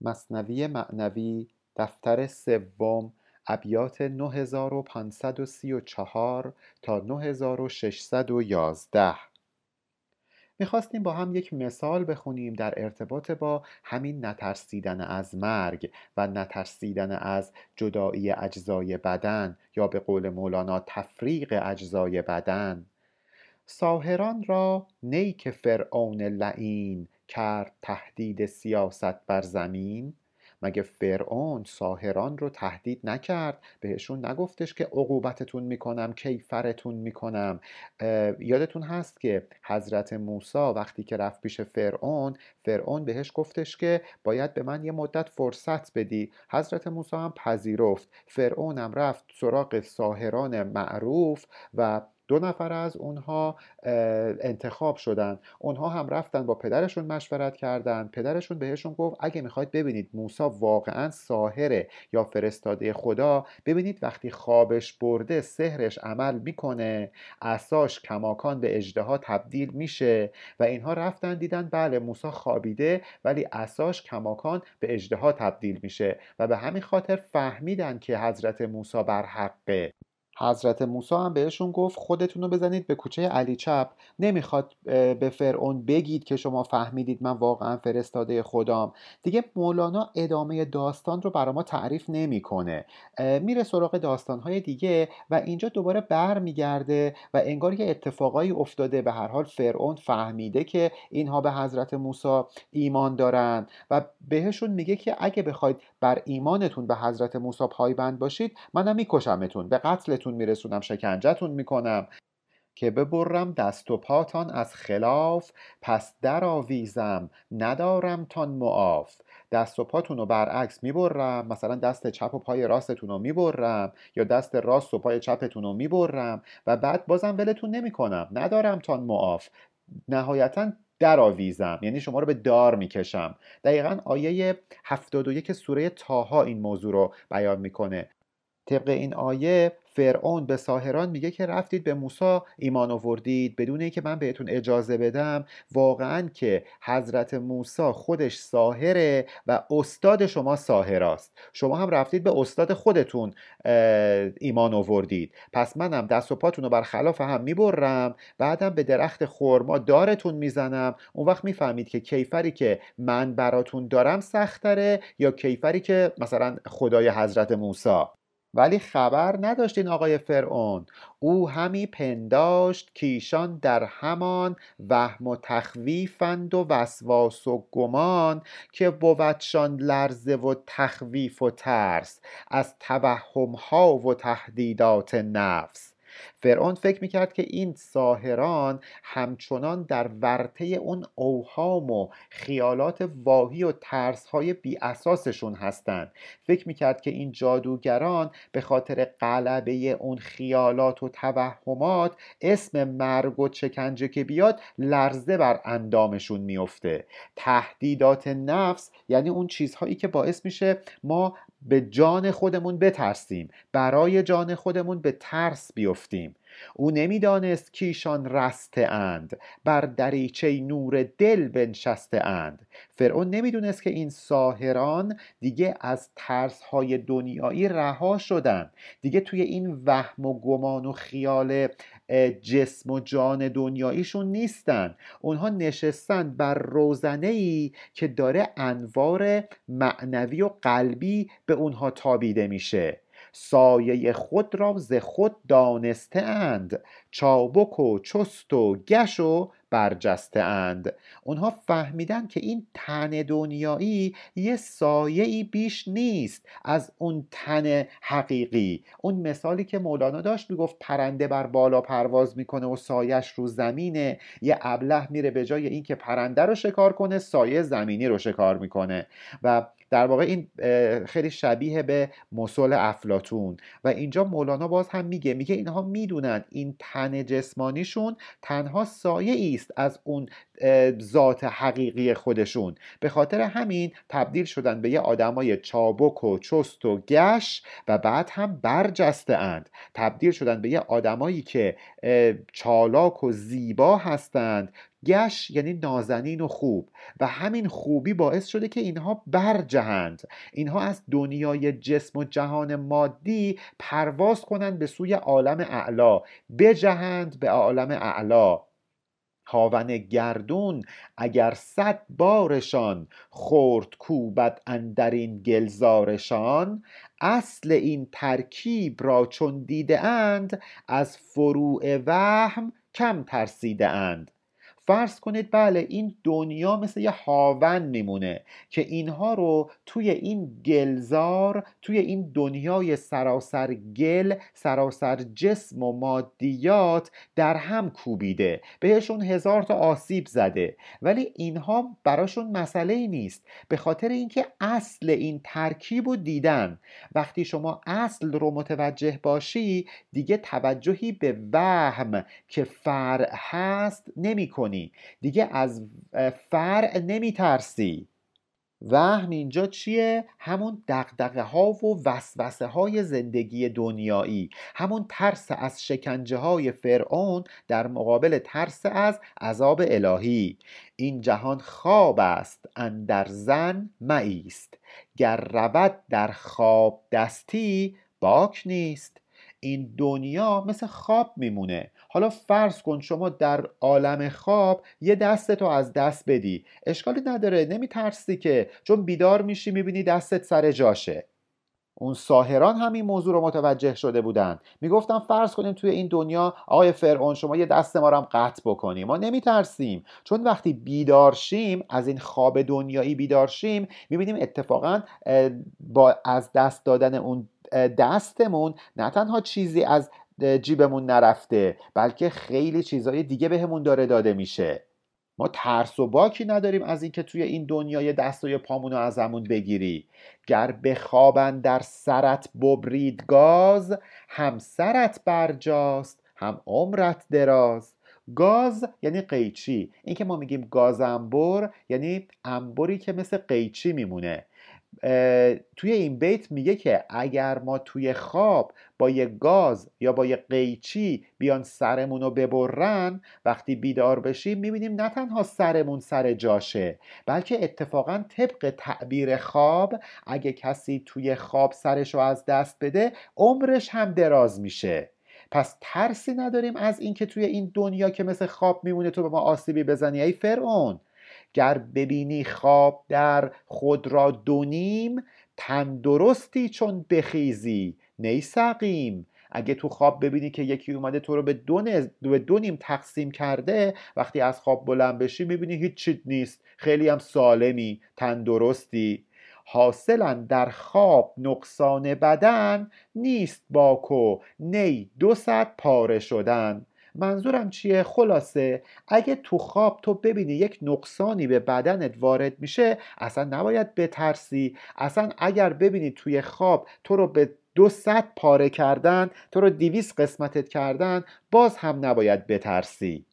مصنوی معنوی دفتر سوم ابیات 9534 تا 9611 می‌خواستیم با هم یک مثال بخونیم در ارتباط با همین نترسیدن از مرگ و نترسیدن از جدایی اجزای بدن یا به قول مولانا تفریق اجزای بدن. ساهران را نیک فرعون لعین کرد تهدید سیاست بر زمین؟ مگه فرعون ساهران رو تهدید نکرد؟ بهشون نگفتش که عقوبتتون می‌کنم کیفرتون می‌کنم. یادتون هست که حضرت موسی وقتی که رفت پیش فرعون فرعون بهش گفتش که باید به من یه مدت فرصت بدی. حضرت موسی هم پذیرفت. فرعونم رفت سراغ ساهران معروف و دو نفر از اونها انتخاب شدن. اونها هم رفتن با پدرشون مشورت کردن. پدرشون بهشون گفت اگه می‌خواید ببینید موسی واقعا ساهره یا فرستاده خدا ببینید وقتی خوابش برده سحرش عمل می‌کنه. اساش کماکان به اجدها تبدیل میشه. و اینها رفتن دیدن بله موسی خوابیده ولی اساش کماکان به اجدها تبدیل میشه. و به همین خاطر فهمیدن که حضرت موسی بر حقه. حضرت موسی هم بهشون گفت خودتون رو بزنید به کوچه علی چپ. نمی‌خواد به فرعون بگید که شما فهمیدید من واقعا فرستاده خدام. دیگه مولانا ادامه داستان رو برای ما تعریف نمی‌کنه. میره سراغ داستانهای دیگه و اینجا دوباره برمیگرده و انگار یه اتفاقایی افتاده. به هر حال فرعون فهمیده که اینها به حضرت موسی ایمان دارن و بهشون میگه که اگه بخواید بر ایمانتون به حضرت موسی پایبند باشید منم میکشمتون به قتلتون میرسونم شکنجتون می‌کنم که ببرم دست و پاتان از خلاف. پس در آویزم ندارم تان معاف. دست و پاتون رو برعکس می‌برم مثلا دست چپ و پای راستتون رو می‌برم یا دست راست و پای چپتون رو می‌برم و بعد بازم ولتون نمی‌کنم. ندارم تان معاف. نهایتا در آویزم یعنی شما رو به دار می‌کشم. دقیقا آیه 71 سوره تاها این موضوع رو بیان می‌کنه. طبق این آیه فرعون به ساهران میگه که رفتید به موسی ایمان آوردید بدون اینکه من بهتون اجازه بدم. واقعا که حضرت موسی خودش ساهره و استاد شما ساهراست شما هم رفتید به استاد خودتون ایمان آوردید. پس منم دست و پاتون رو برخلاف هم می‌برم. بعدم به درخت خورما دارتون می‌زنم. اون وقت می‌فهمید که کیفری که من براتون دارم سختره یا کیفری که مثلا خدای حضرت موسی. ولی خبر نداشت این آقای فرعون. او همی پنداشت کیشان در همان وهم و تخویفند و وسواس و گمان که بودشان لرزه و تخویف و ترس از توهمها و تهدیدات نفس. فرعون فکر می‌کرد که این ساهران همچنان در ورطه اون اوهام و خیالات واهی و ترسهای بی اساسشون هستند. فکر می‌کرد که این جادوگران به خاطر غلبه اون خیالات و توهمات اسم مرگ و چکنجه که بیاد لرزه بر اندامشون میفته تهدیدات نفس یعنی اون چیزهایی که باعث میشه ما به جان خودمون بترسیم. برای جان خودمون به ترس بیفتیم. او نمی‌دانست کیشان رسته اند بر دریچه نور دل بنشسته اند. فرعون نمی‌دونست که این ساهران دیگه از ترس های دنیایی رها شدن. دیگه توی این وهم و گمان و خیال جسم و جان دنیاییشون نیستن. اونها نشستن بر روزنه ای که داره انوار معنوی و قلبی به اونها تابیده میشه. سایه خود را ز خود دانسته اند. چابک و چست و گش و برجسته اند. اونها فهمیدن که این تن دنیایی یه سایه ای بیش نیست از اون تن حقیقی. اون مثالی که مولانا داشت می‌گفت پرنده بر بالا پرواز می‌کنه و سایش رو زمینه. یه ابله میره به جای اینکه پرنده رو شکار کنه سایه زمینی رو شکار می‌کنه. و در واقع این خیلی شبیه به مسل افلاتون و اینجا مولانا باز هم میگه میگه اینها می‌دونن این تن جسمانیشون تنها سایه است از اون ذات حقیقی خودشون. به خاطر همین تبدیل شدن به یه آدمای چابک و چست و گش و بعد هم برجسته اند تبدیل شدن به یه آدمایی که چالاک و زیبا هستند گش یعنی نازنین و خوب و همین خوبی باعث شده که اینها برجهند. اینها از دنیای جسم و جهان مادی پرواز کنند به سوی عالم اعلا بجهند به عالم اعلا هاون گردون اگر صد بارشان خورد کوبد اندرین گلزارشان اصل این ترکیب را چون دیده اند از فروع وهم کم ترسیده اند. فرض کنید بله این دنیا مثل یه هاون میمونه که اینها رو توی این گلزار توی این دنیای سراسر گل سراسر جسم و مادیات در هم کوبیده. بهشون هزار تا آسیب زده. ولی اینها براشون مسئله نیست. به خاطر اینکه اصل این ترکیب رو دیدن. وقتی شما اصل رو متوجه باشی دیگه توجهی به وهم که فرع هست نمی کنی دیگه از فرع نمی ترسی وهم اینجا چیه؟ همون دقدقه ها و وسوسه های زندگی دنیایی. همون ترس از شکنجه های فرعون در مقابل ترس از عذاب الهی. این جهان خواب است اندر زن است. گر رود در خواب دستی باک نیست. این دنیا مثل خواب میمونه. حالا فرض کن شما در عالم خواب یه دستتو از دست بدی. اشکالی نداره نمیترسی که. چون بیدار میشی می‌بینی دستت سر جاشه. اون ساهران همین موضوع رو متوجه شده بودن. می‌گفتن فرض کنیم توی این دنیا آقای فرعون شما یه دست ما رو هم قطع بکنیم. ما نمیترسیم. چون وقتی بیدار شیم از این خواب دنیایی بیدار شیم می‌بینیم اتفاقا با از دست دادن اون دستمون نه تنها چیزی از جیبمون نرفته بلکه خیلی چیزهای دیگه بهمون داره داده میشه. ما ترس و باکی نداریم از اینکه توی این دنیای دستای پامونو ازمون بگیری. گر بخوابن در سرت ببرید گاز هم سرت برجاست هم عمرت دراز. گاز یعنی قیچی. اینکه ما میگیم گاز انبر یعنی انبری که مثل قیچی میمونه. توی این بیت میگه که اگر ما توی خواب با یه گاز یا با یه قیچی بیان سرمون رو ببرن وقتی بیدار بشیم می‌بینیم نه تنها سرمون سر جاشه بلکه اتفاقا طبق تعبیر خواب اگه کسی توی خواب سرش رو از دست بده عمرش هم دراز میشه. پس ترسی نداریم از اینکه توی این دنیا که مثل خواب میمونه تو به ما آسیبی بزنی ای فرعون. گر ببینی خواب در خود را دونیم تندرستی چون بخیزی نی سقیم. اگه تو خواب ببینی که یکی اومده تو رو به دو, به دو نیم تقسیم کرده وقتی از خواب بلند بشی می‌بینی هیچ چیز نیست. خیلی هم سالمی تندرستی حاصلا در خواب نقصان بدن نیست باکو. نی دو پاره شدن. منظورم چیه؟ خلاصه اگه تو خواب تو ببینی یک نقصانی به بدنت وارد میشه اصلا نباید بترسی. اصلا اگر ببینی توی خواب تو رو به دو صد پاره کردن تو رو دیویس قسمتت کردن باز هم نباید بترسی.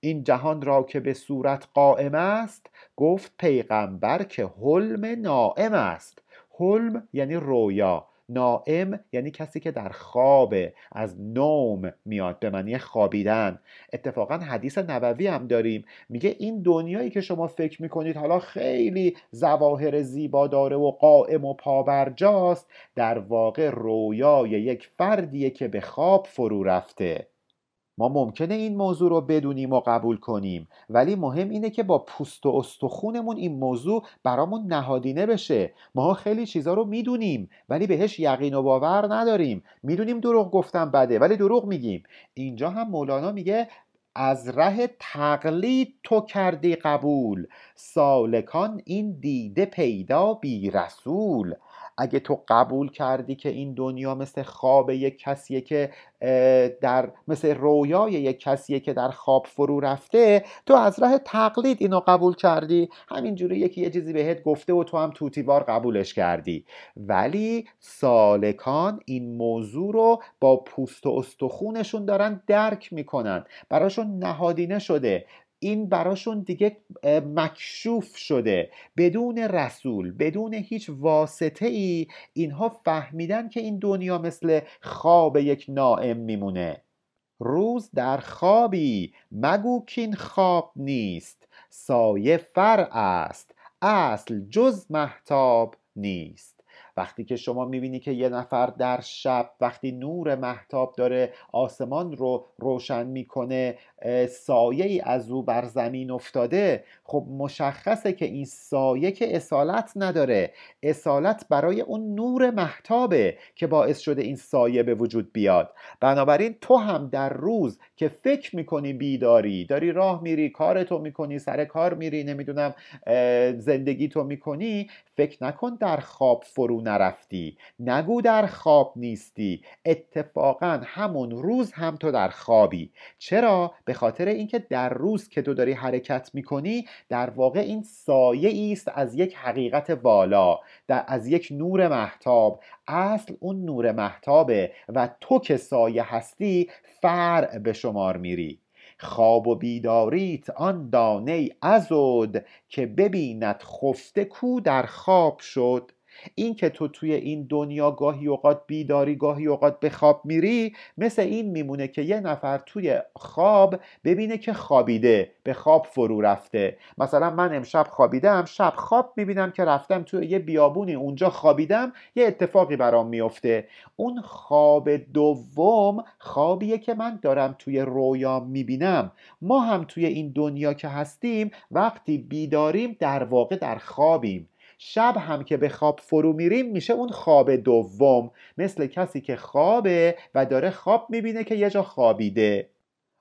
این جهان را که به صورت قائم است گفت پیغمبر که حلم نائم است. حلم یعنی رویا. نائم یعنی کسی که در خواب از نوم میاد به معنی خوابیدن. اتفاقا حدیث نبوی هم داریم. میگه این دنیایی که شما فکر می‌کنید حالا خیلی زواهر زیبا داره و قائم و پابرجاست در واقع رویای یک فردیه که به خواب فرو رفته. ما ممکنه این موضوع رو بدونیم و قبول کنیم ولی مهم اینه که با پوست و استخونمون این موضوع برامون نهادینه بشه. ما خیلی چیزا رو می‌دونیم ولی بهش یقین و باور نداریم. می‌دونیم دروغ گفتم بده ولی دروغ میگیم. اینجا هم مولانا میگه از ره تقلید تو کردی قبول. سالکان این دیده پیدا بی رسول اگه تو قبول کردی که این دنیا مثل خواب یک کسیه که در مثل رویای یک کسیه که در خواب فرو رفته تو از راه تقلید اینو قبول کردی. همینجوری یکی یه چیزی بهت گفته و تو هم توتیوار قبولش کردی. ولی سالکان این موضوع رو با پوست و استخونشون دارن درک می‌کنن. براشون نهادینه شده. این براشون دیگه مکشوف شده. بدون رسول بدون هیچ واسطه ای اینها فهمیدن که این دنیا مثل خواب یک نائم میمونه. روز در خوابی. مگو کین خواب نیست. سایه فرع است. اصل جز محتاب نیست. وقتی که شما می‌بینی که یه نفر در شب وقتی نور محتاب داره آسمان رو روشن می‌کنه سایه ای از او بر زمین افتاده خب مشخصه که این سایه که اصالت نداره اصالت برای اون نور محتابه که باعث شده این سایه به وجود بیاد. بنابراین تو هم در روز که فکر می‌کنی بیداری داری راه میری کارتو می‌کنی سر کار میری نمی‌دونم زندگی تو می‌کنی فکر نکن در خواب فرو نرفتی. نگو در خواب نیستی. اتفاقا همون روز هم تو در خوابی. چرا؟ به خاطر اینکه در روز که تو داری حرکت می‌کنی در واقع این سایه است از یک حقیقت والا در از یک نور محتاب. اصل اون نور محتابه و تو که سایه هستی فرع به شمار میری. خواب و بیداریت آن دانه ازود که ببیند خفته کو در خواب شد. این که تو توی این دنیا گاهی اوقات بیداری گاهی اوقات به خواب میری مثل این میمونه که یه نفر توی خواب ببینه که خوابیده به خواب فرو رفته. مثلا من امشب خوابیدم شب خواب می‌بینم که رفتم توی یه بیابونی اونجا خوابیدم یه اتفاقی برام میفته اون خواب دوم خوابیه که من دارم توی رویا می‌بینم. ما هم توی این دنیا که هستیم وقتی بیداریم در واقع در خوابیم. شب هم که به خواب فرو میریم میشه اون خواب دوم. مثل کسی که خوابه و داره خواب می‌بینه که یه جا خوابیده.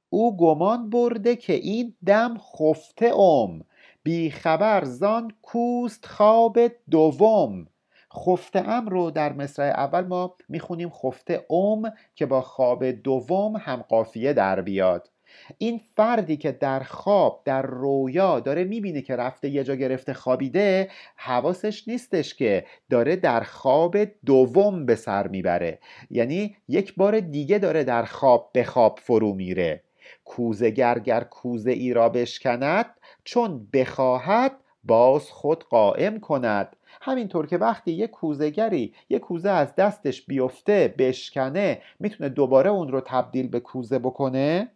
او گمان برده که این دم خفته ام. بی خبر زان کوست خواب دوم. خفته ام رو در مصرع اول ما می‌خونیم خفته ام که با خواب دوم هم قافیه در بیاد. این فردی که در خواب در رویا داره می‌بینه که رفته یه جا گرفته خوابیده حواسش نیستش که داره در خواب دوم به سر می‌بره. یعنی یک بار دیگه داره در خواب به خواب فرو میره. کوزه گرگر کوزه ای را بشکند چون بخواهد باز خود قائم کند. همینطور که وقتی یه کوزهگری یه کوزه از دستش بیفته بشکنه می‌تونه دوباره اون رو تبدیل به کوزه بکنه؟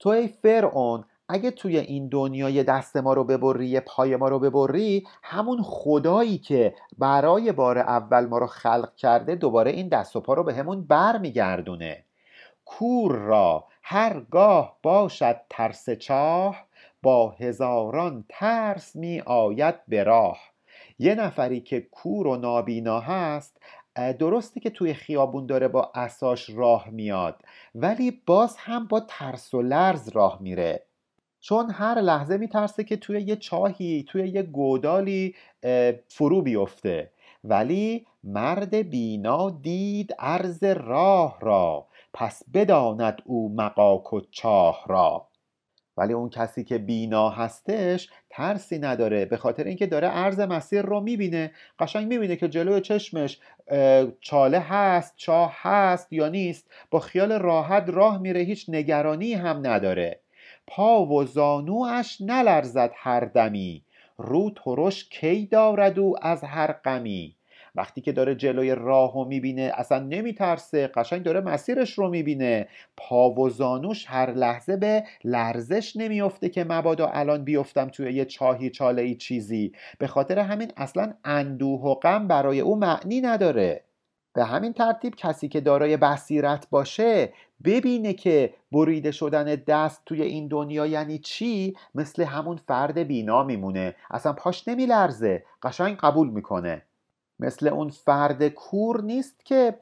تو ای فرعون اگه توی این دنیای دست ما رو ببری پای ما رو ببری همون خدایی که برای بار اول ما رو خلق کرده دوباره این دست و پا رو به همون بر میگردونه کور را هرگاه باشد ترس چاه با هزاران ترس می آید به راه. یه نفری که کور و نابینا هست درسته که توی خیابون داره با اساش راه میاد ولی باز هم با ترس و لرز راه میره. چون هر لحظه میترسه که توی یه چاهی توی یه گودالی فرو بیفته. ولی مرد بینا دید عرض راه را پس بداند او مقاک و چاه را. ولی اون کسی که بینا هستش ترسی نداره به خاطر اینکه داره عرض مسیر رو می‌بینه. قشنگ می‌بینه که جلوی چشمش چاله هست چاه هست یا نیست با خیال راحت راه میره هیچ نگرانی هم نداره. پا و زانوش نلرزد هر دمی. رو ترش کی دارد او از هر غمی. وقتی که داره جلوی راه رو می‌بینه اصلا نمیترسه. قشنگ داره مسیرش رو می‌بینه. پا و زانوش هر لحظه به لرزش نمیفته که مبادا الان بیفتم توی یه چاهی چاله ای چیزی. به خاطر همین اصلا اندوه و غم برای او معنی نداره. به همین ترتیب کسی که دارای بصیرت باشه ببینه که بریده شدن دست توی این دنیا یعنی چی؟ مثل همون فرد بینا میمونه. اصلا پاش نمیلرزه. قشنگ قبول می‌کنه. مثل اون فرد کور نیست که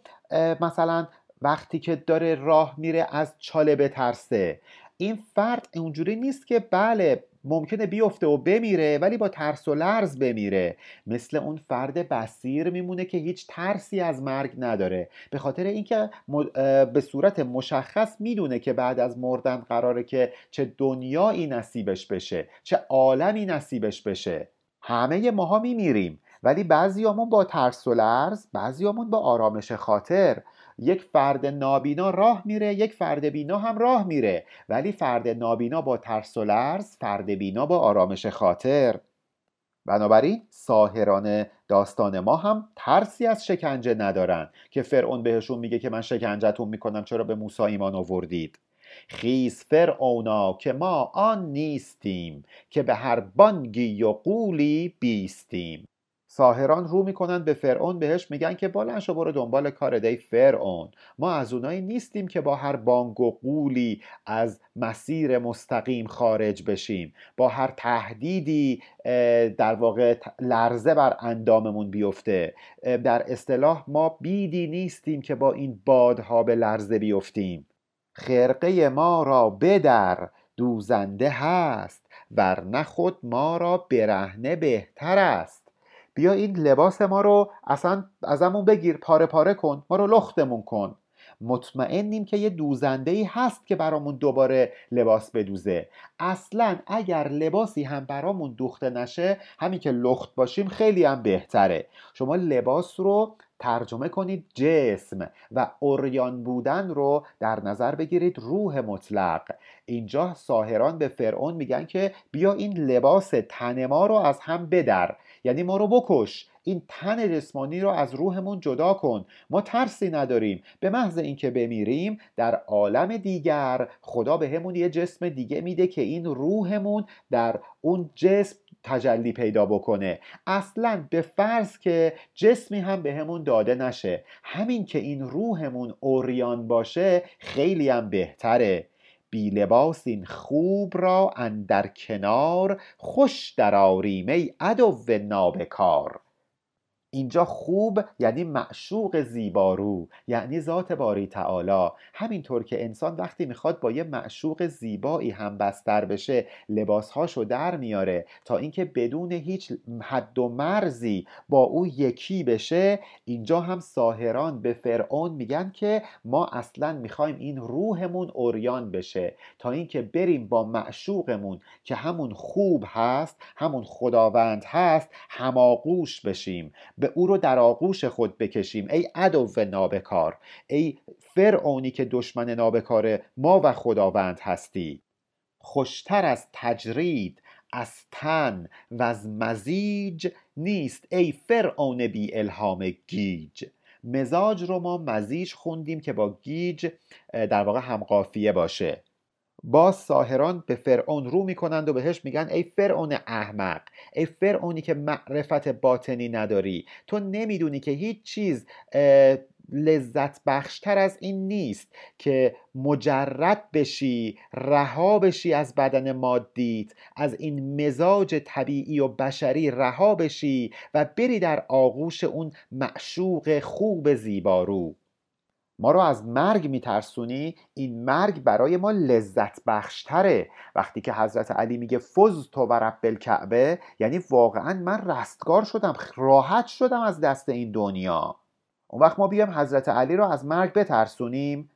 مثلا وقتی که داره راه میره از چاله بترسه. این فرد اونجوری نیست که بله ممکنه بیفته و بمیره ولی با ترس و لرز بمیره. مثل اون فرد بسیر میمونه که هیچ ترسی از مرگ نداره. به خاطر اینکه به صورت مشخص می‌دونه که بعد از مردن قراره که چه دنیایی نصیبش بشه چه عالمی نصیبش بشه. همه ماها میمیریم. ولی بعضیامون با ترس و لرز بعضیامون با آرامش خاطر. یک فرد نابینا راه میره یک فرد بینا هم راه میره. ولی فرد نابینا با ترس و لرز فرد بینا با آرامش خاطر. بنابراین ساهران داستان ما هم ترسی از شکنجه ندارن که فرعون بهشون میگه که من شکنجهتون می‌کنم چرا به موسی ایمان آوردید؟ خیز فرعونا که ما آن نیستیم که به هر بانگی و قولی بیستیم. ساهران رو می‌کنن به فرعون بهش میگن که بلند شو برو دنبال کار دی فرعون. ما از اونایی نیستیم که با هر بانگ و قولی از مسیر مستقیم خارج بشیم. با هر تهدیدی در واقع لرزه بر انداممون بیفته. در اصطلاح ما بیدی نیستیم که با این بادها به لرزه بیفتیم. خرقه ما را بدر دوزنده هست ورنه خود ما را برهنه بهتر است. بیا این لباس ما رو اصلا ازمون بگیر پاره پاره کن ما رو لختمون کن. مطمئنیم که یه دوزنده ای هست که برامون دوباره لباس بدوزه. اصلا اگر لباسی هم برامون دوخته نشه همین که لخت باشیم خیلی هم بهتره. شما لباس رو ترجمه کنید جسم و اوریان بودن رو در نظر بگیرید روح مطلق. اینجا ساهران به فرعون میگن که بیا این لباس تن ما رو از هم بدر. یعنی ما رو بکش. این تن جسمانی رو از روحمون جدا کن. ما ترسی نداریم. به محض اینکه بمیریم در عالم دیگر خدا بهمون به یه جسم دیگه میده که این روحمون در اون جسم تجلی پیدا بکنه. اصلا به فرض که جسمی هم بهمون به داده نشه. همین که این روحمون اوریان باشه خیلی هم بهتره. بی لباس این خوب را اندر کنار خوش درآریم ای عدو نابکار. اینجا خوب یعنی معشوق زیبارو یعنی ذات باری تعالی. همینطور که انسان وقتی می‌خواد با یه معشوق زیبایی هم بستر بشه لباسهاشو در میاره تا اینکه بدون هیچ حد و مرزی با او یکی بشه اینجا هم ساهران به فرعون میگن که ما اصلا می‌خوایم این روحمون اوریان بشه. تا اینکه بریم با معشوقمون که همون خوب هست همون خداوند هست هماغوش بشیم. به او رو در آغوش خود بکشیم. ای عدو نابکار ای فرعونی که دشمن نابکار ما و خداوند هستی. خوشتر از تجرید از تن و از مزیج نیست ای فرعون بی الهام گیج. مزاج رو ما مزیج خوندیم که با گیج در واقع همقافیه باشه. با ساهران به فرعون رو می‌کنند و بهش میگن ای فرعون احمق ای فرعونی که معرفت باطنی نداری. تو نمی‌دونی که هیچ چیز لذت بخشتر از این نیست که مجرد بشی رها بشی از بدن مادیت از این مزاج طبیعی و بشری رها بشی و بری در آغوش اون معشوق خوب زیبارو. ما رو از مرگ میترسونی؟ این مرگ برای ما لذت بخشتره. وقتی که حضرت علی میگه فز تو و رب الکعبه یعنی واقعا من رستگار شدم راحت شدم از دست این دنیا. اون وقت ما بیایم حضرت علی رو از مرگ بترسونیم؟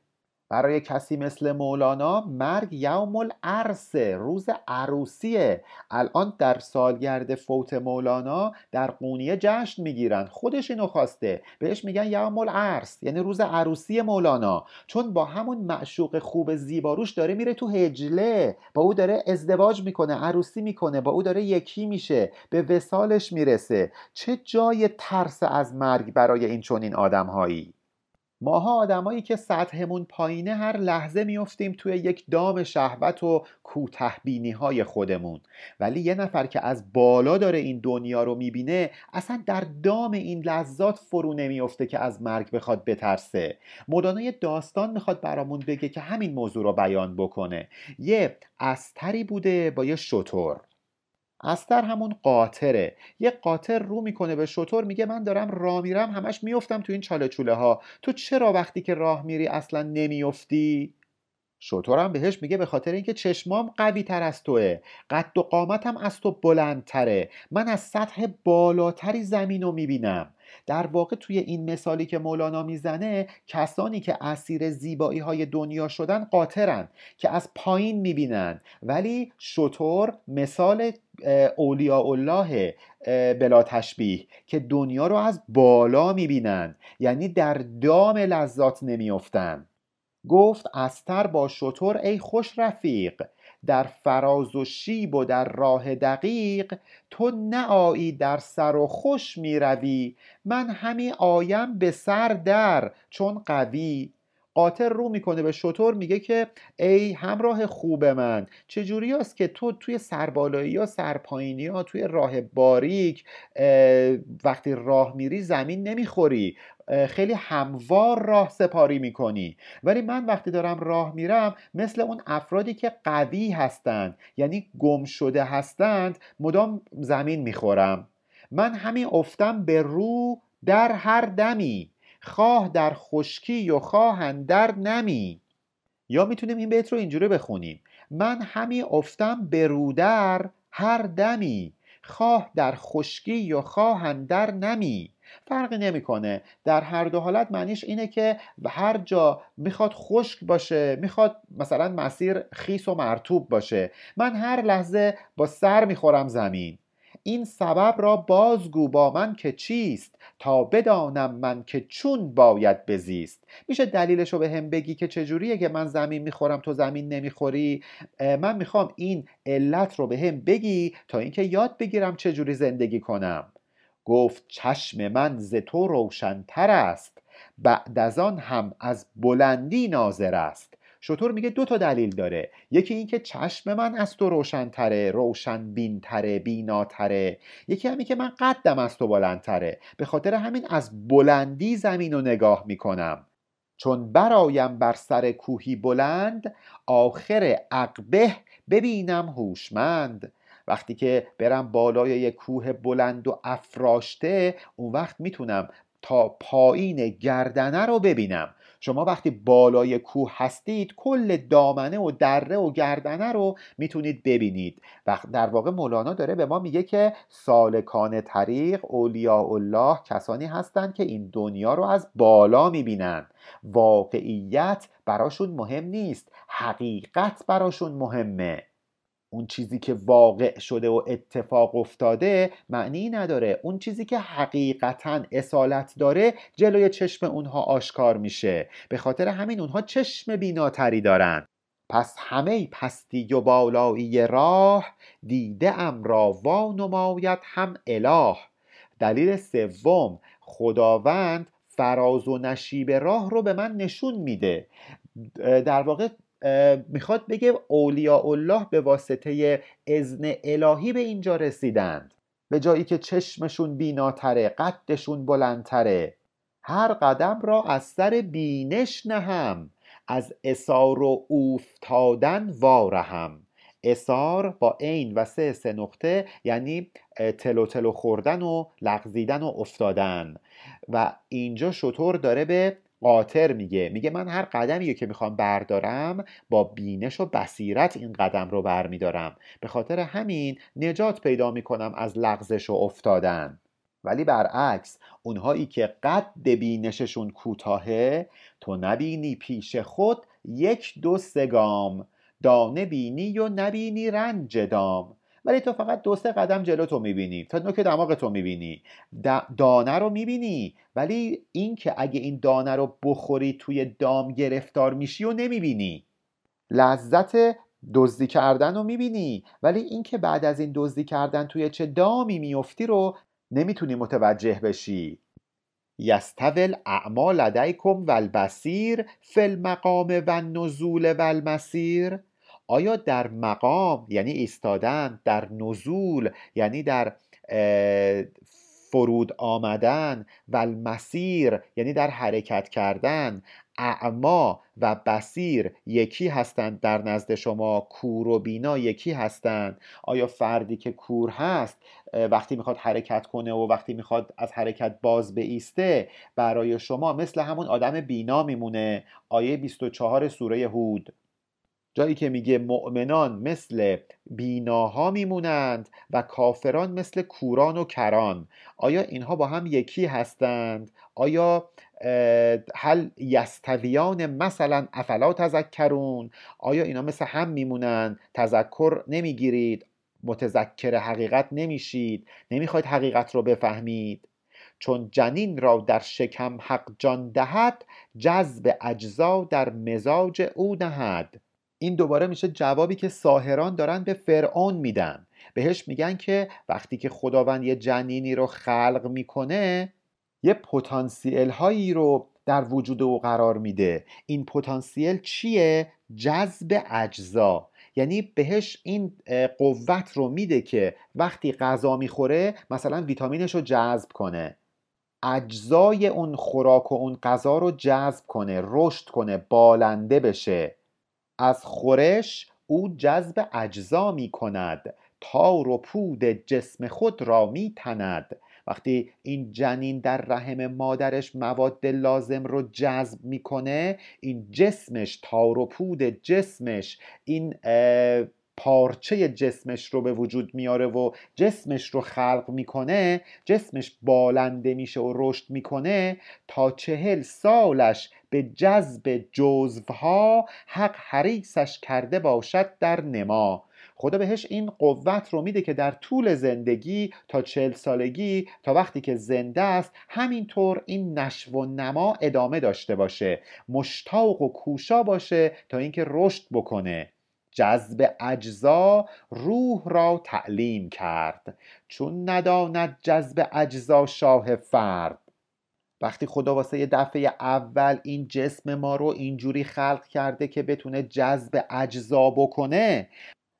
برای کسی مثل مولانا مرگ یوم العرسه روز عروسیه. الان در سالگرد فوت مولانا در قونیه جشن می‌گیرن. خودش اینو خواسته. بهش میگن یوم العرس یعنی روز عروسی مولانا. چون با همون معشوق خوب زیباروش داره میره تو هجله. با او داره ازدواج می‌کنه عروسی می‌کنه با او داره یکی میشه به وسالش می‌رسه. چه جای ترس از مرگ برای این چنین آدمهایی؟ ماها آدمایی که سطحمون پایینه هر لحظه میفتیم توی یک دام شهوت و کوتهبینی های خودمون. ولی یه نفر که از بالا داره این دنیا رو می‌بینه اصلا در دام این لذات فرو نمیفته که از مرگ بخواد بترسه. مدانای داستان می‌خواد برامون بگه که همین موضوع رو بیان بکنه. یه استری بوده با یه شطور. استر همون قاطره. یه قاطر رو می‌کنه به شطور میگه من دارم راه میرم همش میفتم تو این چاله چوله ها. تو چرا وقتی که راه میری اصلا نمیافتی؟ شطورم بهش میگه به خاطر اینکه چشمام قوی تر از توه. قد و قامتم از تو بلندتره. من از سطح بالاتری زمین رو می‌بینم. در واقع توی این مثالی که مولانا می‌زنه کسانی که اسیر زیبایی های دنیا شدن قاطرن که از پایین می‌بینن. ولی شطور مثال اولیاء الله بلا تشبیه که دنیا رو از بالا می‌بینن. یعنی در دام لذات نمیافتن. گفت استر با شطور ای خوش رفیق در فراز و شیب و در راه دقیق تو نه آیی در سر و خوش می روی من همی آیم به سر در چون قوی. قاطر رو می‌کنه به شطور میگه که ای همراه خوب من چجوری است که تو توی سربالایی یا سرپایینی ها توی راه باریک وقتی راه میری زمین نمی‌خوری خیلی هموار راه سپاری می‌کنی. ولی من وقتی دارم راه میرم مثل اون افرادی که قوی هستند یعنی گم شده هستند مدام زمین می‌خورم. من همین افتم به رو در هر دمی. خواه در خشکی و خواه در نمی. یا می‌تونیم این بیت رو اینجوری بخونیم. من همین افتم به رودر هر دمی. خواه در خشکی یا خواه در نمی. فرقی نمی‌کنه. در هر دو حالت معنیش اینه که هر جا می‌خواد خشک باشه می‌خواد مثلا مسیر خیس و مرتوب باشه. من هر لحظه با سر می‌خورم زمین. این سبب را بازگو با من که چیست؟ تا بدانم من که چون باید بزیست. میشه دلیلش رو به هم بگی که چجوریه که من زمین می‌خورم تو زمین نمی‌خوری؟ من می‌خوام این علت رو به هم بگی تا اینکه یاد بگیرم چجوری زندگی کنم. گفت چشم من ز تو روشنتر است بعد از آن هم از بلندی ناظر است. شطور میگه دو تا دلیل داره. یکی اینکه چشم من از تو روشنتره روشن بینتره بیناتره. یکی همی که من قدم از تو بلندتره. به خاطر همین از بلندی زمین رو نگاه می‌کنم. چون برایم بر سر کوهی بلند آخر عقبه ببینم هوشمند. وقتی که برم بالای یک کوه بلند و افراشته اون وقت می‌تونم تا پایین گردنه رو ببینم. شما وقتی بالای کوه هستید کل دامنه و دره و گردنه رو می‌تونید ببینید. و در واقع مولانا داره به ما میگه که سالکان طریق اولیاء الله کسانی هستند که این دنیا رو از بالا می‌بینن واقعیت براشون مهم نیست حقیقت براشون مهمه. اون چیزی که واقع شده و اتفاق افتاده معنی نداره. اون چیزی که حقیقتا اصالت داره جلوی چشم اونها آشکار میشه. به خاطر همین اونها چشم بیناتری دارن. پس همه پستی و بالایی راه دیده ام را نماید هم اله. دلیل سوم خداوند فراز و نشیب راه رو به من نشون میده. در واقع می‌خواد بگه اولیاء الله به واسطه اذن الهی به اینجا رسیدند. به جایی که چشمشون بیناتره قدشون بلندتره. هر قدم را از سر بینش نهم از اسار و اوفتادن وارهم. اسار با عین و سه سه نقطه یعنی تلو تلو خوردن و لغزیدن و افتادن. و اینجا شطور داره به قاطر میگه. میگه من هر قدمی که می‌خوام بردارم با بینش و بصیرت این قدم رو برمیدارم. به خاطر همین نجات پیدا می‌کنم از لغزش و افتادن. ولی برعکس اونهایی که قد بینششون کوتاهه تو نبینی پیش خود یک دو سگام دانه بینی و نبینی رنج دام. ولی تو فقط دو سه قدم جلو تو می‌بینی تا نوک دماغ تو می‌بینی. دانه رو می‌بینی ولی اینکه اگه این دانه رو بخوری توی دام گرفتار میشی و نمی‌بینی. لذت دزدی کردن رو می‌بینی. ولی اینکه بعد از این دزدی کردن توی چه دامی میفتی رو نمی‌تونی متوجه بشی. یستول اعمال لدیکم و البصیر فی المقام و نزول و المسیر آیا در مقام یعنی ایستادن در نزول یعنی در فرود آمدن و المسیر یعنی در حرکت کردن اعما و بسیر یکی هستند در نزد شما کور و بینا یکی هستند؟ آیا فردی که کور هست وقتی می‌خواد حرکت کنه و وقتی می‌خواد از حرکت باز ایسته برای شما مثل همون آدم بینا میمونه؟ آیه 24 سوره هود. جایی که میگه مؤمنان مثل بیناها میمونند و کافران مثل کوران و کران. آیا اینها با هم یکی هستند؟ آیا هل یستویان مثلا افلا تذکرون؟ آیا اینا مثل هم میمونند؟ تذکر نمی‌گیرید. متذکر حقیقت نمیشید. نمی‌خواید حقیقت رو بفهمید. چون جنین را در شکم حق جان دهد جذب اجزا در مزاج او نهد. این دوباره میشه جوابی که ساهران دارن به فرعون میدن. بهش میگن که وقتی که خداوند یه جنینی رو خلق می‌کنه یه پتانسیل هایی رو در وجود او قرار میده. این پتانسیل چیه؟ جذب اجزا. یعنی بهش این قوت رو میده که وقتی غذا می‌خوره مثلا ویتامینش رو جذب کنه. اجزای اون خوراک و اون غذا رو جذب کنه رشد کنه بالنده بشه. از خورش او جذب اجزا می کند تار و پود جسم خود را می تند وقتی این جنین در رحم مادرش مواد لازم رو جذب می‌کنه این جسمش تار و پود جسمش این پارچه جسمش رو به وجود میاره و جسمش رو خلق می‌کنه جسمش بالنده میشه و رشد می‌کنه تا چهل سالش به جذب جزوها حق حریسش کرده باشد در نما. خدا بهش این قوت رو میده که در طول زندگی تا چهل سالگی تا وقتی که زنده است همینطور این نشو و نما ادامه داشته باشه مشتاق و کوشا باشه تا اینکه رشد بکنه. جذب اجزا روح را تعلیم کرد. چون نداند جذب اجزا شاه فرد. وقتی خدا واسه یه دفعه اول این جسم ما رو اینجوری خلق کرده که بتونه جذب اجزا بکنه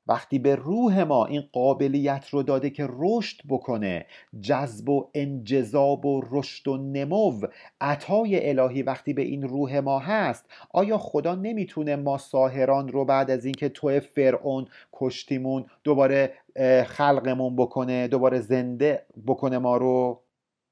وقتی به روح ما این قابلیت رو داده که رشد بکنه جذب و انجذاب و رشد و نمو عطای الهی وقتی به این روح ما هست آیا خدا نمی‌تونه ما ساهران رو بعد از اینکه تو فرعون کشتیمون دوباره خلقمون بکنه دوباره زنده بکنه ما رو؟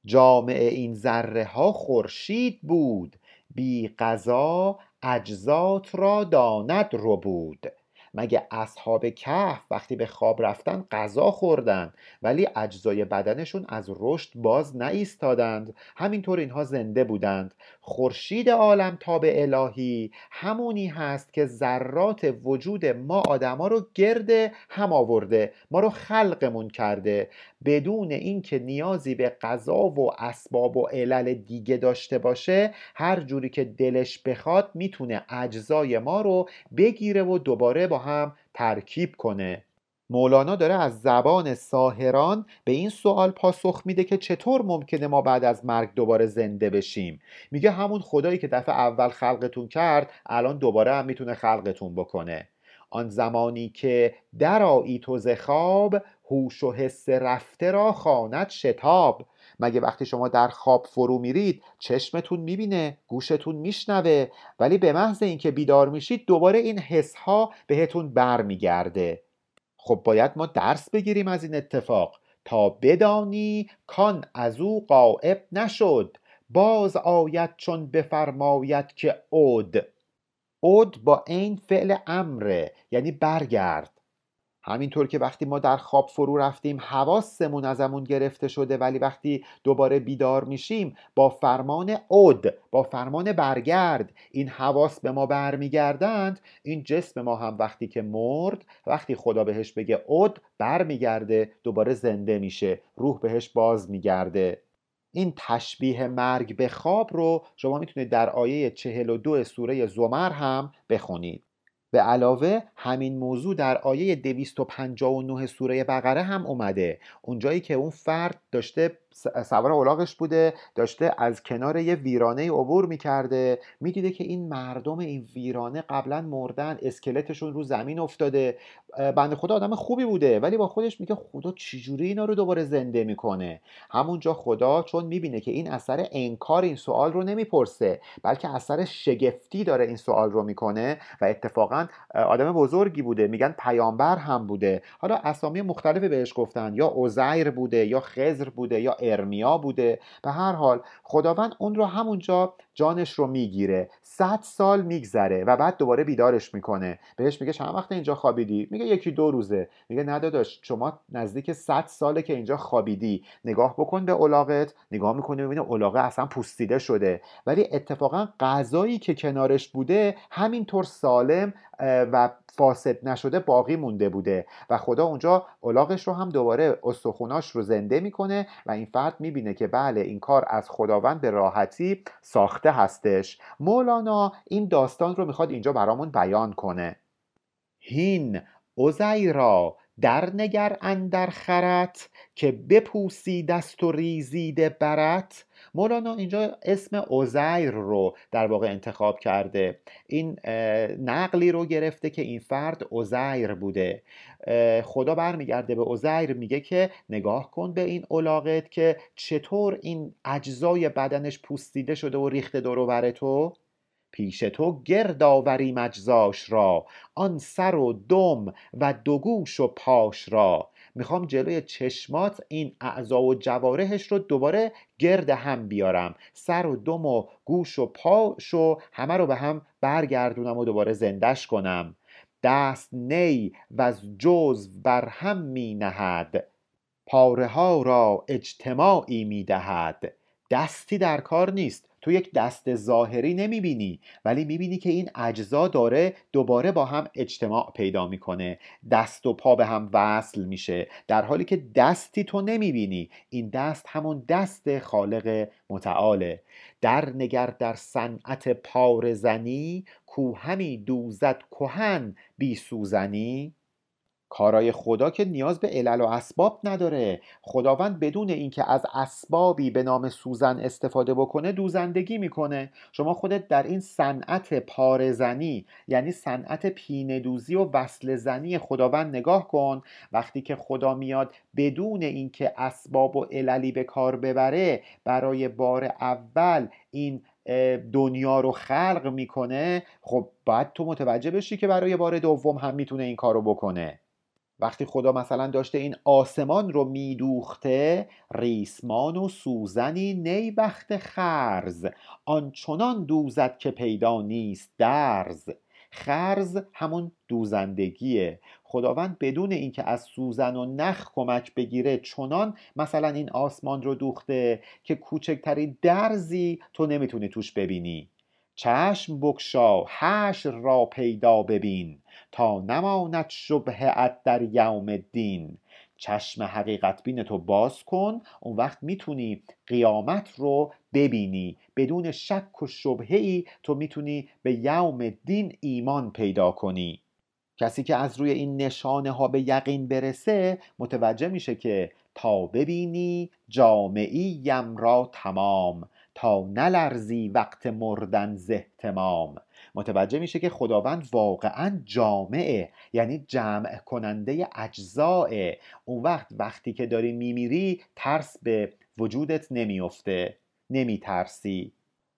جامعه این ذره ها خورشید بود بی قضا اجزات را داند رو بود مگه اصحاب کهف وقتی به خواب رفتن غذا خوردن ولی اجزای بدنشون از رشد باز نایستادند؟ همینطور اینها زنده بودند. خورشید عالم تاب الهی همونی هست که ذرات وجود ما آدما رو گرد هم آورده ما رو خلقمون کرده. بدون اینکه نیازی به غذا و اسباب و علل دیگه داشته باشه هر جوری که دلش بخواد می‌تونه اجزای ما رو بگیره و دوباره با هم ترکیب کنه. مولانا داره از زبان ساهران به این سوال پاسخ میده که چطور ممکنه ما بعد از مرگ دوباره زنده بشیم. میگه همون خدایی که دفعه اول خلقتون کرد الان دوباره هم می‌تونه خلقتون بکنه. آن زمانی که درایی تو ز خواب هوش و حس رفته را خواند شتاب. مگه وقتی شما در خواب فرو میرید چشمتون می‌بینه گوشتون میشنوه؟ ولی به محض اینکه بیدار میشید دوباره این حس ها بهتون برمیگرده. خب باید ما درس بگیریم از این اتفاق. تا بدانی کان از او قائب نشد. باز آید چون بفرماید که اود اود با این فعل امره یعنی برگرد. همینطور که وقتی ما در خواب فرو رفتیم حواسمون ازمون گرفته شده ولی وقتی دوباره بیدار میشیم با فرمان اود با فرمان برگرد این حواس به ما برمیگردند این جسم ما هم وقتی که مرد وقتی خدا بهش بگه اود برمیگرده دوباره زنده میشه روح بهش باز میگرده. این تشبیه مرگ به خواب رو شما می‌تونید در آیه 42 سوره زمر هم بخونید. به علاوه همین موضوع در آیه 259 سوره بقره هم اومده. اونجایی که اون فرد داشته سوار اولاغش بوده داشته از کنار یه ویرانه عبور می‌کرده. می‌دیده که این مردم این ویرانه قبلا مردن اسکلتشون رو زمین افتاده. بنده خدا آدم خوبی بوده. ولی با خودش میگه خدا چجوری اینا رو دوباره زنده می‌کنه؟ همونجا خدا چون می‌بینه که این اثر انکار این سوال رو نمی‌پرسه بلکه اثر شگفتی داره این سوال رو می‌کنه و اتفاقا آدم بزرگی بوده. میگن پیامبر هم بوده. حالا اسامی مختلفی بهش گفتن. یا عزیر بوده یا خزر بوده یا ارمیا بوده. به هر حال خداوند اون رو همونجا جانش رو می‌گیره صد سال میگذره و بعد دوباره بیدارش می‌کنه. بهش میگه چند وقت اینجا خوابیدی؟ میگه یکی دو روزه. میگه نداداش شما نزدیک صد ساله که اینجا خوابیدی. نگاه بکن به الاغت نگاه می‌کنی ببینه الاغه اصلا پوستیده شده. ولی اتفاقا غذایی که کنارش بوده همینطور سالم و فاسد نشده باقی مونده بوده. و خدا اونجا الاغش رو هم دوباره استخوناش رو زنده می‌کنه و این فرد می‌بینه که بله این کار از خداوند به راحتی ساخته هستش. مولانا این داستان رو می‌خواد اینجا برامون بیان کنه. هین اوزیرا در نگر اندر خرت که بپوسی دست و ریزیده برت. مولانا اینجا اسم عزیر رو در واقع انتخاب کرده. این نقلی رو گرفته که این فرد عزیر بوده. خدا برمیگرده به عزیر میگه که نگاه کن به این علاقت که چطور این اجزای بدنش پوستیده شده و ریخته دور تو. پیش تو گرد آوری مجزاش را آن سر و دم و دو گوش و پاش را. می‌خوام جلوی چشمات این اعضا و جوارحش رو دوباره گرد هم بیارم. سر و دم و گوش و پاش و همه رو به هم برگردونم و دوباره زندش کنم. دست نی و از جز بر هم می نهد. پاره ها را اجتماعی می دهد. دستی در کار نیست. تو یک دست ظاهری نمی‌بینی ولی می‌بینی که این اجزا داره دوباره با هم اجتماع پیدا می‌کنه. دست و پا به هم وصل میشه در حالی که دستی تو نمی‌بینی. این دست همون دست خالق متعاله. در نگر در صنعت پارزنی کو همی دوزد کهن بی سوزنی؟ کارای خدا که نیاز به علل و اسباب نداره. خداوند بدون اینکه از اسبابی به نام سوزن استفاده بکنه دوزندگی می‌کنه. شما خودت در این صنعت پارزنی یعنی صنعت پینه دوزی و وصل زنی خداوند نگاه کن. وقتی که خدا میاد بدون اینکه اسباب و عللی به کار ببره برای بار اول این دنیا رو خلق می‌کنه خب باید تو متوجه بشی که برای بار دوم هم می‌تونه این کارو بکنه. وقتی خدا مثلا داشته این آسمان رو میدوخته ریسمان و سوزنی نی وقت خرز. آنچنان دوزد که پیدا نیست درز. خرز همون دوزندگیه. خداوند بدون اینکه از سوزن و نخ کمک بگیره چنان مثلا این آسمان رو دوخته که کوچکترین درزی تو نمی‌تونی توش ببینی. چشم بکشا حشر را پیدا ببین تا نماند شبهت در یوم الدین. چشم حقیقت بین تو باز کن اون وقت می‌تونی قیامت رو ببینی. بدون شک و شبهه ای تو می‌تونی به یوم دین ایمان پیدا کنی. کسی که از روی این نشانه ها به یقین برسه متوجه میشه که تا ببینی جامعی یم را تمام. تا نلرزی وقت مردن زهتمام متوجه میشه که خداوند واقعا جامعه یعنی جمع کننده اجزاه اون وقت وقتی که داری میمیری ترس به وجودت نمیافته نمیترسی.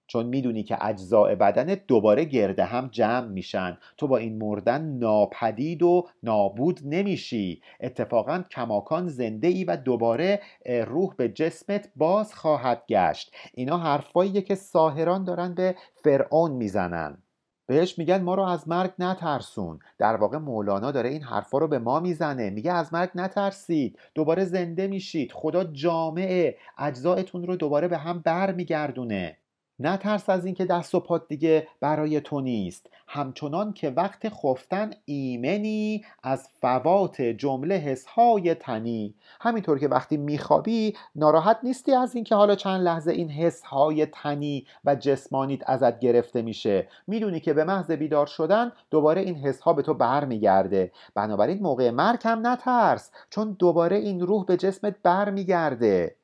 چون می‌دونی که اجزاء بدنت دوباره گرده هم جمع میشن. تو با این مردن ناپدید و نابود نمیشی. اتفاقا کماکان زنده ای و دوباره روح به جسمت باز خواهد گشت. اینا حرفاییه که ساهران دارن به فرعون می‌زنن. بهش میگن ما رو از مرگ نترسون. در واقع مولانا داره این حرفا رو به ما می‌زنه. میگه از مرگ نترسید. دوباره زنده میشید. خدا جامعه اجزایتون رو دوباره به هم بر میگردونه نترس از اینکه دست و پات دیگه برای تو نیست. همچنان که وقت خفتن ایمنی از فوات جمله حسهای تنی. همینطور که وقتی میخوابی ناراحت نیستی از اینکه حالا چند لحظه این حسهای تنی و جسمانیت ازت گرفته میشه. می‌دونی که به محض بیدار شدن دوباره این حسها به تو برمیگرده. بنابراین موقع مرگ هم نترس چون دوباره این روح به جسمت برمیگرده.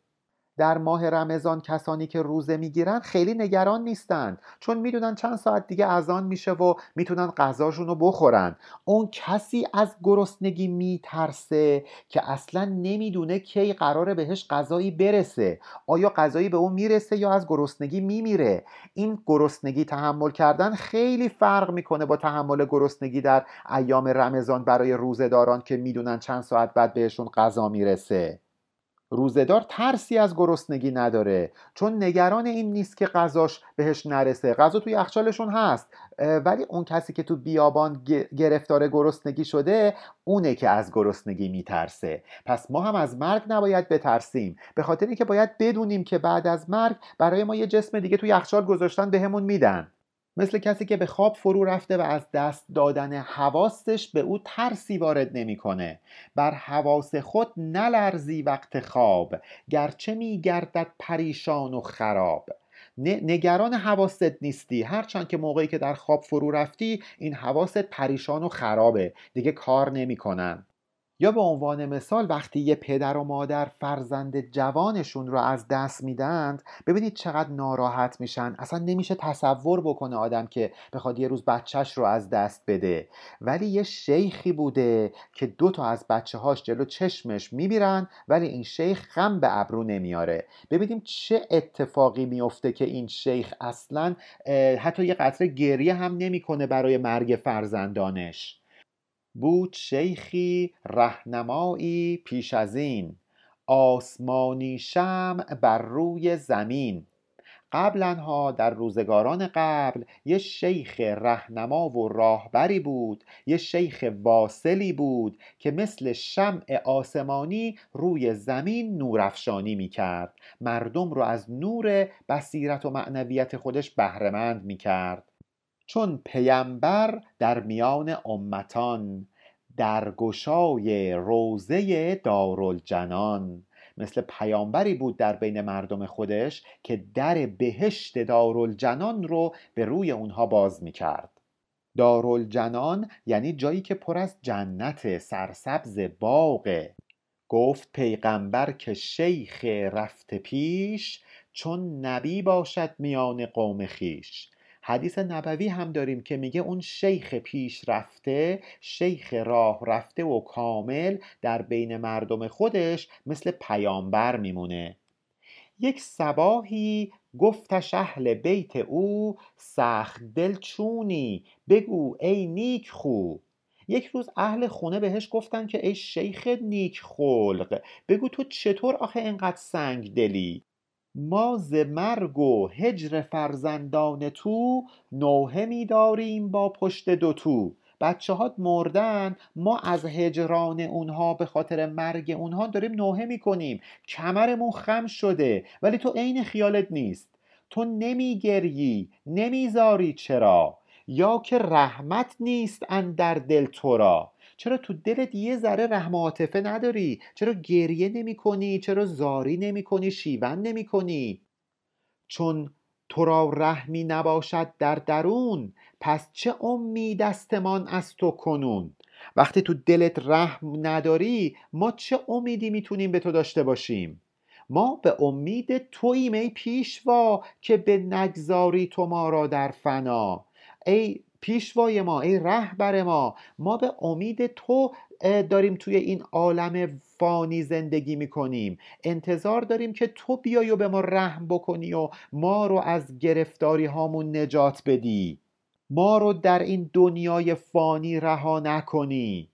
در ماه رمضان کسانی که روزه می‌گیرن خیلی نگران نیستند. چون می‌دونن چند ساعت دیگه اذان میشه و می‌تونن غذاشون رو بخورن. اون کسی از گرسنگی میترسه که اصلا نمی‌دونه کی قراره بهش غذایی برسه. آیا غذایی به اون می‌رسه یا از گرسنگی میمیره؟ این گرسنگی تحمل کردن خیلی فرق می‌کنه با تحمل گرسنگی در ایام رمضان برای روزهداران که می‌دونن چند ساعت بعد بهشون غذا می‌رسه. روزدار ترسی از گرسنگی نداره چون نگران این نیست که غذاش بهش نرسه. غذا توی یخچالشون هست ولی اون کسی که تو بیابان گرفتار گرسنگی شده اونه که از گرسنگی میترسه. پس ما هم از مرگ نباید بترسیم. به خاطر اینکه باید بدونیم که بعد از مرگ برای ما یه جسم دیگه تو یخچال گذاشتن بهمون میدن. مثل کسی که به خواب فرو رفته و از دست دادن حواستش به او ترسی وارد نمی‌کنه. بر حواس خود نلرزی وقت خواب گرچه میگردد پریشان و خراب. نگران حواست نیستی. هرچند که موقعی که در خواب فرو رفتی این حواست پریشان و خرابه. دیگه کار نمی‌کنن. یا به عنوان مثال وقتی یه پدر و مادر فرزند جوانشون رو از دست میدند ببینید چقدر ناراحت میشن. اصلا نمیشه تصور بکنه آدم که بخواد یه روز بچهش رو از دست بده. ولی یه شیخی بوده که دو تا از بچه هاش جلو چشمش میبیرن ولی این شیخ خم به ابرو نمیاره. ببینیم چه اتفاقی میفته که این شیخ اصلا حتی یه قطره گریه هم نمی‌کنه برای مرگ فرزندانش. بود شیخی رهنمایی پیش از این. آسمانی شمع بر روی زمین. قبلا در روزگاران قبل یه شیخ رهنما و راهبری بود یه شیخ واصلی بود که مثل شمع آسمانی روی زمین نورافشانی می کرد مردم رو از نور بصیرت و معنویت خودش بهرهمند می کرد چون پیمبر در میان امتان در گشای روزه دارالجنان. مثل پیامبری بود در بین مردم خودش که در بهشت دارالجنان رو به روی اونها باز می‌کرد. دارالجنان یعنی جایی که پر از جنت سرسبز باغه گفت پیغمبر که شیخ رفته پیش چون نبی باشد میان قوم خیش. حدیث نبوی هم داریم که میگه اون شیخ پیش رفته شیخ راه رفته و کامل در بین مردم خودش مثل پیامبر میمونه. یک سباهی گفتش اهل بیت او سخت دلچونی بگو ای نیک خو. یک روز اهل خونه بهش گفتن که ای شیخ نیک خلق بگو تو چطور آخه اینقدر سنگ دلی؟ ما ز مرگ و هجر فرزندان تو نوحه می داریم با پشت دوتو بچه هات مردن ما از هجران اونها به خاطر مرگ اونها داریم نوحه می‌کنیم کمرمون خم شده ولی تو عین خیالت نیست. تو نمیگریی نمیزاری چرا؟ یا که رحمت نیست اندر دل تو را. چرا تو دلت یه ذره رحم عاطفه نداری؟ چرا گریه نمی کنی چرا زاری نمی کنی شیون نمی کنی چون تو را رحمی نباشد در درون پس چه امید استمان از تو کنون؟ وقتی تو دلت رحم نداری ما چه امیدی می‌تونیم به تو داشته باشیم؟ ما به امید توییم ای پیشوا که به نگذاری تو ما را در فنا. ای پیشوای ما ای رهبر ما ما به امید تو داریم توی این عالم فانی زندگی می‌کنیم. انتظار داریم که تو بیای و به ما رحم بکنی و ما رو از گرفتاری هامون نجات بدی. ما رو در این دنیای فانی رها نکنی.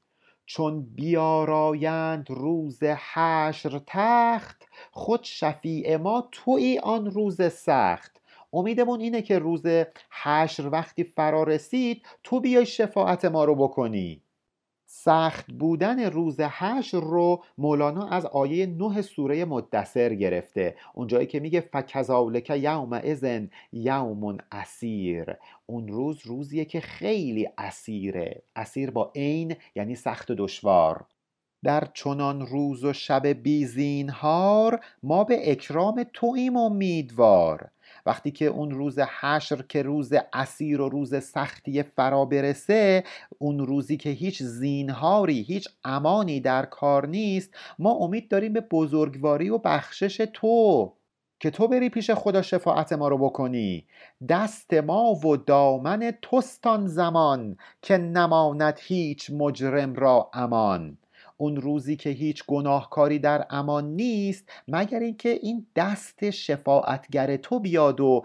چون بیارایند روز حشر تخت خود شفیع ما توی آن روز سخت. امیدمون اینه که روز حشر وقتی فرا رسید تو بیای شفاعت ما رو بکنی. سخت بودن روز حشر رو مولانا از آیه 9 سوره مدثر گرفته. اونجایی که میگه فکذالک یوم ازن یوم اسیر اون روز روزیه که خیلی اسیره. اسیر با عین یعنی سخت و دشوار. در چنان روز و شب بیزینهار ما به اکرام تویم امیدوار. وقتی که اون روز حشر که روز اسیر و روز سختی فرا برسه اون روزی که هیچ زینهاری هیچ امانی در کار نیست ما امید داریم به بزرگواری و بخشش تو که تو بری پیش خدا شفاعت ما رو بکنی. دست ما و دامن توستان زمان که نماند هیچ مجرم را امان. اون روزی که هیچ گناهکاری در امان نیست مگر اینکه این دست شفاعتگر تو بیاد و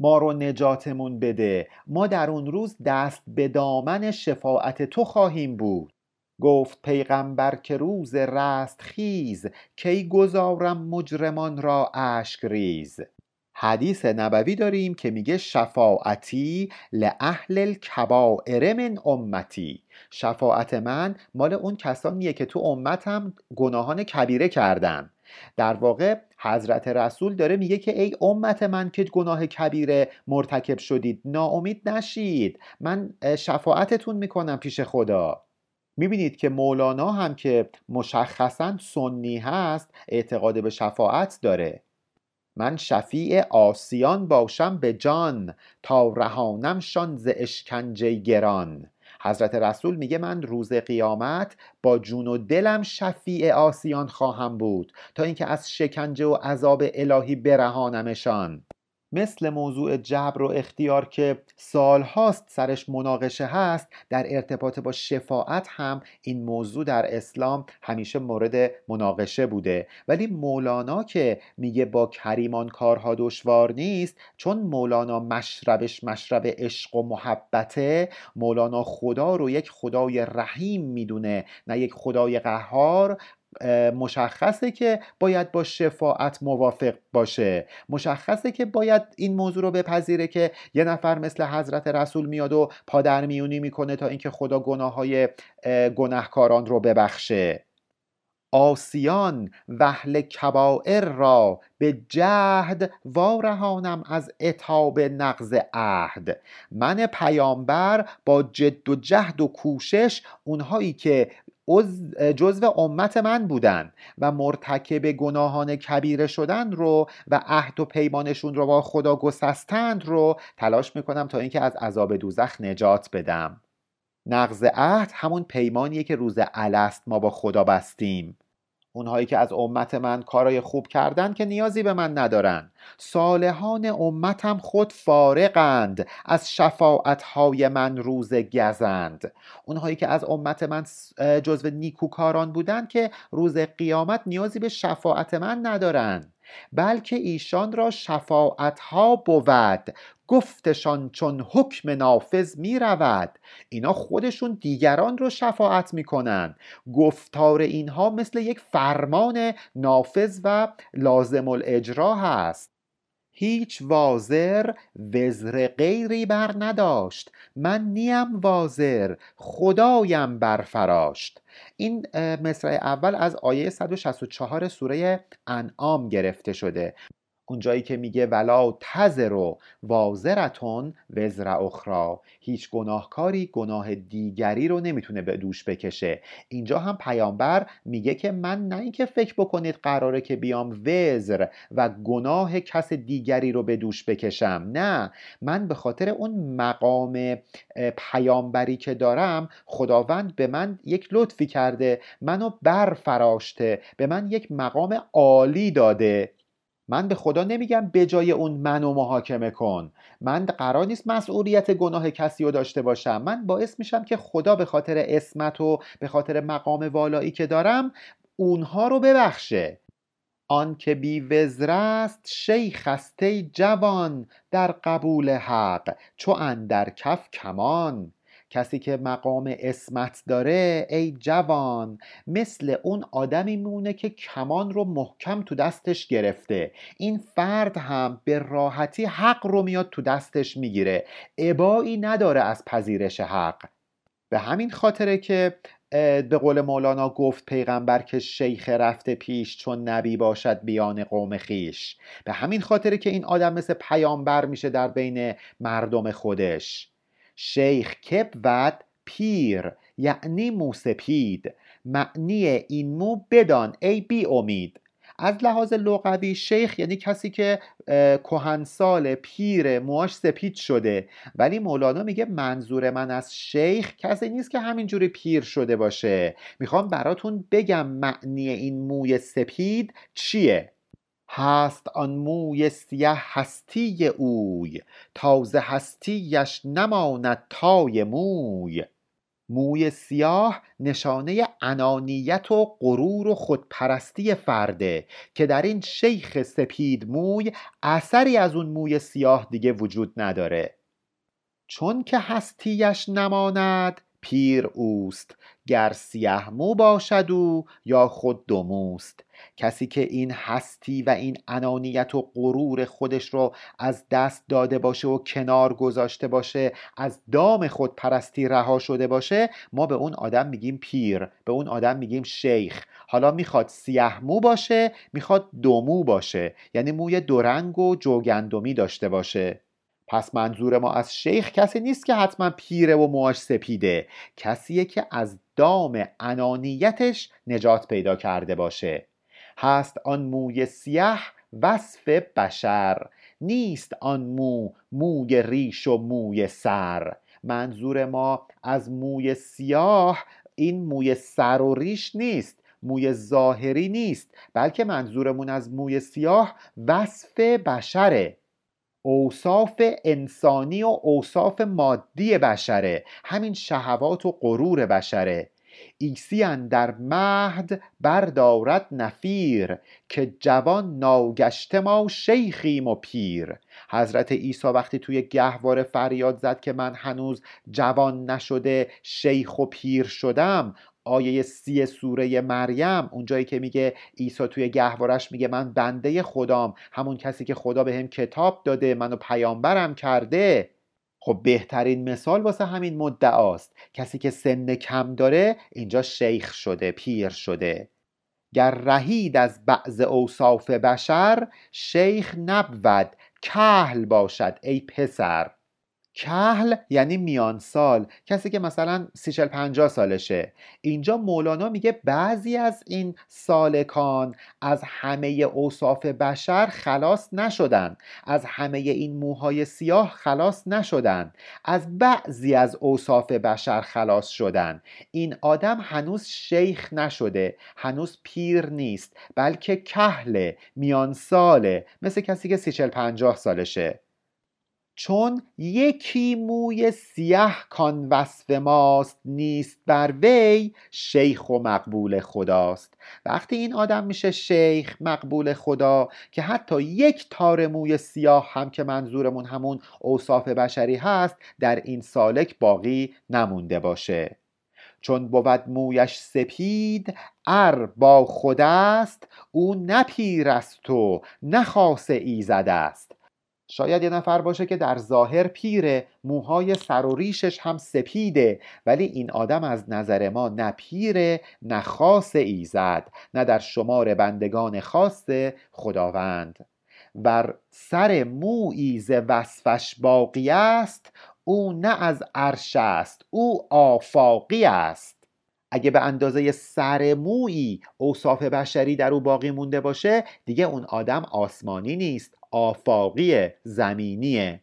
ما رو نجاتمون بده. ما در اون روز دست به دامن شفاعت تو خواهیم بود. گفت پیغمبر که روز رست خیز کی گذارم مجرمان را اشک ریز حدیث نبوی داریم که میگه شفاعتی لأهل الکبائر من امتی. شفاعت من مال اون کسانیه که تو امتم گناهان کبیره کردن. در واقع حضرت رسول داره میگه که ای امت من که گناه کبیره مرتکب شدید ناامید نشید. من شفاعتتون می‌کنم پیش خدا. می‌بینید که مولانا هم که مشخصا سنی هست اعتقاد به شفاعت داره. من شفیع آسیان باشم به جان تا رهانمشان ز اشکنجه گران. حضرت رسول میگه من روز قیامت با جون و دلم شفیع آسیان خواهم بود تا اینکه از شکنجه و عذاب الهی برهانمشان. مثل موضوع جبر و اختیار که سالهاست سرش مناقشه هست در ارتباط با شفاعت هم این موضوع در اسلام همیشه مورد مناقشه بوده. ولی مولانا که میگه با کریمان کارها دشوار نیست چون مولانا مشربش مشرب عشق و محبته مولانا خدا رو یک خدای رحیم می‌دونه نه یک خدای قهار مشخصه که باید با شفاعت موافق باشه. مشخصه که باید این موضوع رو بپذیره که یه نفر مثل حضرت رسول میاد و پادرمیونی می‌کنه تا اینکه خدا گناه های گناهکاران رو ببخشه. آسیان وحل کبائر را به جهد وارهانم از اتاب نقض عهد. من پیامبر با جد و جهد و کوشش اونهایی که جزو امت من بودن و مرتکب گناهان کبیره شدن رو و عهد و پیمانشون رو با خدا گسستند رو تلاش می‌کنم تا اینکه از عذاب دوزخ نجات بدم. نقض عهد همون پیمانیه که روز الست ما با خدا بستیم. اونهایی که از امت من کارای خوب کردن که نیازی به من ندارن. صالحان امتم خود فارقند از شفاعتهای من روز گزند. اونهایی که از امت من جزو نیکوکاران بودن که روز قیامت نیازی به شفاعت من ندارن. بلکه ایشان را شفاعت ها بود. گفتشان چون حکم نافذ می رود اینا خودشون دیگران رو شفاعت می کنن گفتار اینها مثل یک فرمان نافذ و لازم الاجرا هست. هیچ وازر وزر غیری بر نداشت. من نیم وازر خدایم برفراشت. این مصرع اول از آیه 164 سوره انعام گرفته شده. اونجایی که میگه ولا تزر وازرتون وزر اخرى هیچ گناهکاری گناه دیگری رو نمی‌تونه به دوش بکشه. اینجا هم پیامبر میگه که من نه اینکه فکر بکنید قراره که بیام وزر و گناه کس دیگری رو به دوش بکشم. نه من به خاطر اون مقام پیامبری که دارم خداوند به من یک لطفی کرده منو برفراشته به من یک مقام عالی داده. من به خدا نمیگم به جای اون منو محاکمه کن. من قرار نیست مسئولیت گناه کسی رو داشته باشم. من باعث میشم که خدا به خاطر اسمت و به خاطر مقام والایی که دارم اونها رو ببخشه. آن که بی وزر است شیخ است جوان در قبول حق چو اندر کف کمان. کسی که مقام اسمت داره ای جوان مثل اون آدمی میمونه که کمان رو محکم تو دستش گرفته. این فرد هم به راحتی حق رو میاد تو دستش می‌گیره. عبایی نداره از پذیرش حق. به همین خاطره که به قول مولانا گفت پیغمبر که شیخ رفته پیش چون نبی باشد بیان قوم خیش. به همین خاطره که این آدم مثل پیامبر میشه در بین مردم خودش. شیخ کب ود پیر یعنی موسپید معنی این مو بدان ای بی امید. از لحاظ لغوی شیخ یعنی کسی که کهنسال پیر موهاش سپید شده. ولی مولانا میگه منظور من از شیخ کسی نیست که همینجوری پیر شده باشه. می‌خوام براتون بگم معنی این موی سپید چیه. هست آن موی سیه هستی اوی تازه هستیش نماند تای موی. موی سیاه نشانه انانیت و غرور و خودپرستی فرده که در این شیخ سپید موی اثری از اون موی سیاه دیگه وجود نداره. چون که هستیش نماند پیر اوست گر سیه مو باشد او یا خود دوموست کسی که این هستی و این انانیت و غرور خودش رو از دست داده باشه و کنار گذاشته باشه از دام خود پرستی رها شده باشه ما به اون آدم میگیم پیر به اون آدم میگیم شیخ. حالا می‌خواد سیه مو باشه می‌خواد دومو باشه یعنی موی دورنگ و جوگندمی داشته باشه. پس منظور ما از شیخ کسی نیست که حتما پیره و موهاش سپیده. کسیه که از دام انانیتش نجات پیدا کرده باشه. هست آن موی سیه وصف بشر. نیست آن مو موی ریش و موی سر. منظور ما از موی سیاه این موی سر و ریش نیست. موی ظاهری نیست. بلکه منظورمون از موی سیاه وصف بشره. اوصاف انسانی و اوصاف مادی بشره همین شهوات و غرور بشره. عیسی در مهد بردارد نفیر که جوان ناگشته ما شیخیم و پیر. حضرت عیسی وقتی توی گهواره فریاد زد که من هنوز جوان نشده شیخ و پیر شدم آیه سی سوره مریم اونجایی که میگه عیسی توی گهوارش میگه من بنده خدام همون کسی که خدا به هم کتاب داده منو پیامبرم کرده. خب بهترین مثال واسه همین مدعاست. کسی که سن کم داره اینجا شیخ شده پیر شده. گر رهید از بعض اوصاف بشر شیخ نبود کهل باشد ای پسر. کهل یعنی میان سال. کسی که مثلا سی چل پنجاه سالشه. اینجا مولانا میگه بعضی از این سالکان از همه اوصاف بشر خلاص نشدن. از همه این موهای سیاه خلاص نشدن. از بعضی از اوصاف بشر خلاص شدن. این آدم هنوز شیخ نشده. هنوز پیر نیست. بلکه کهله میان ساله. مثل کسی که سی چل پنجاه سالشه. چون یکی موی سیه کان وصف ماست نیست بر وی شیخ و مقبول خداست. وقتی این آدم میشه شیخ مقبول خدا که حتی یک تار موی سیاه هم که منظورمون همون اوصاف بشری هست در این سالک باقی نمونده باشه. چون بود مویش سپید ار با خود است او نپیر است و نخاص ایزد است شاید یه نفر باشه که در ظاهر پیره موهای سر و ریشش هم سپیده ولی این آدم از نظر ما نه پیره نه خاص ایزد نه در شمار بندگان خاص خداوند. بر سر مویی ز وصفش باقی است او نه از عرش است او آفاقی است. اگه به اندازه سر مویی اوصاف بشری در او باقی مونده باشه دیگه اون آدم آسمانی نیست. آفاقی زمینیه.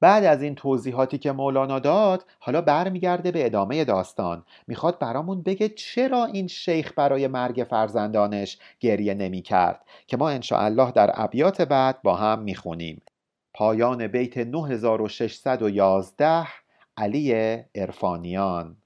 بعد از این توضیحاتی که مولانا داد حالا برمیگرده به ادامه داستان. می‌خواد برامون بگه چرا این شیخ برای مرگ فرزندانش گریه نمی کرد که ما انشاءالله در ابیات بعد با هم می‌خونیم. پایان بیت 9611 علی ارفانیان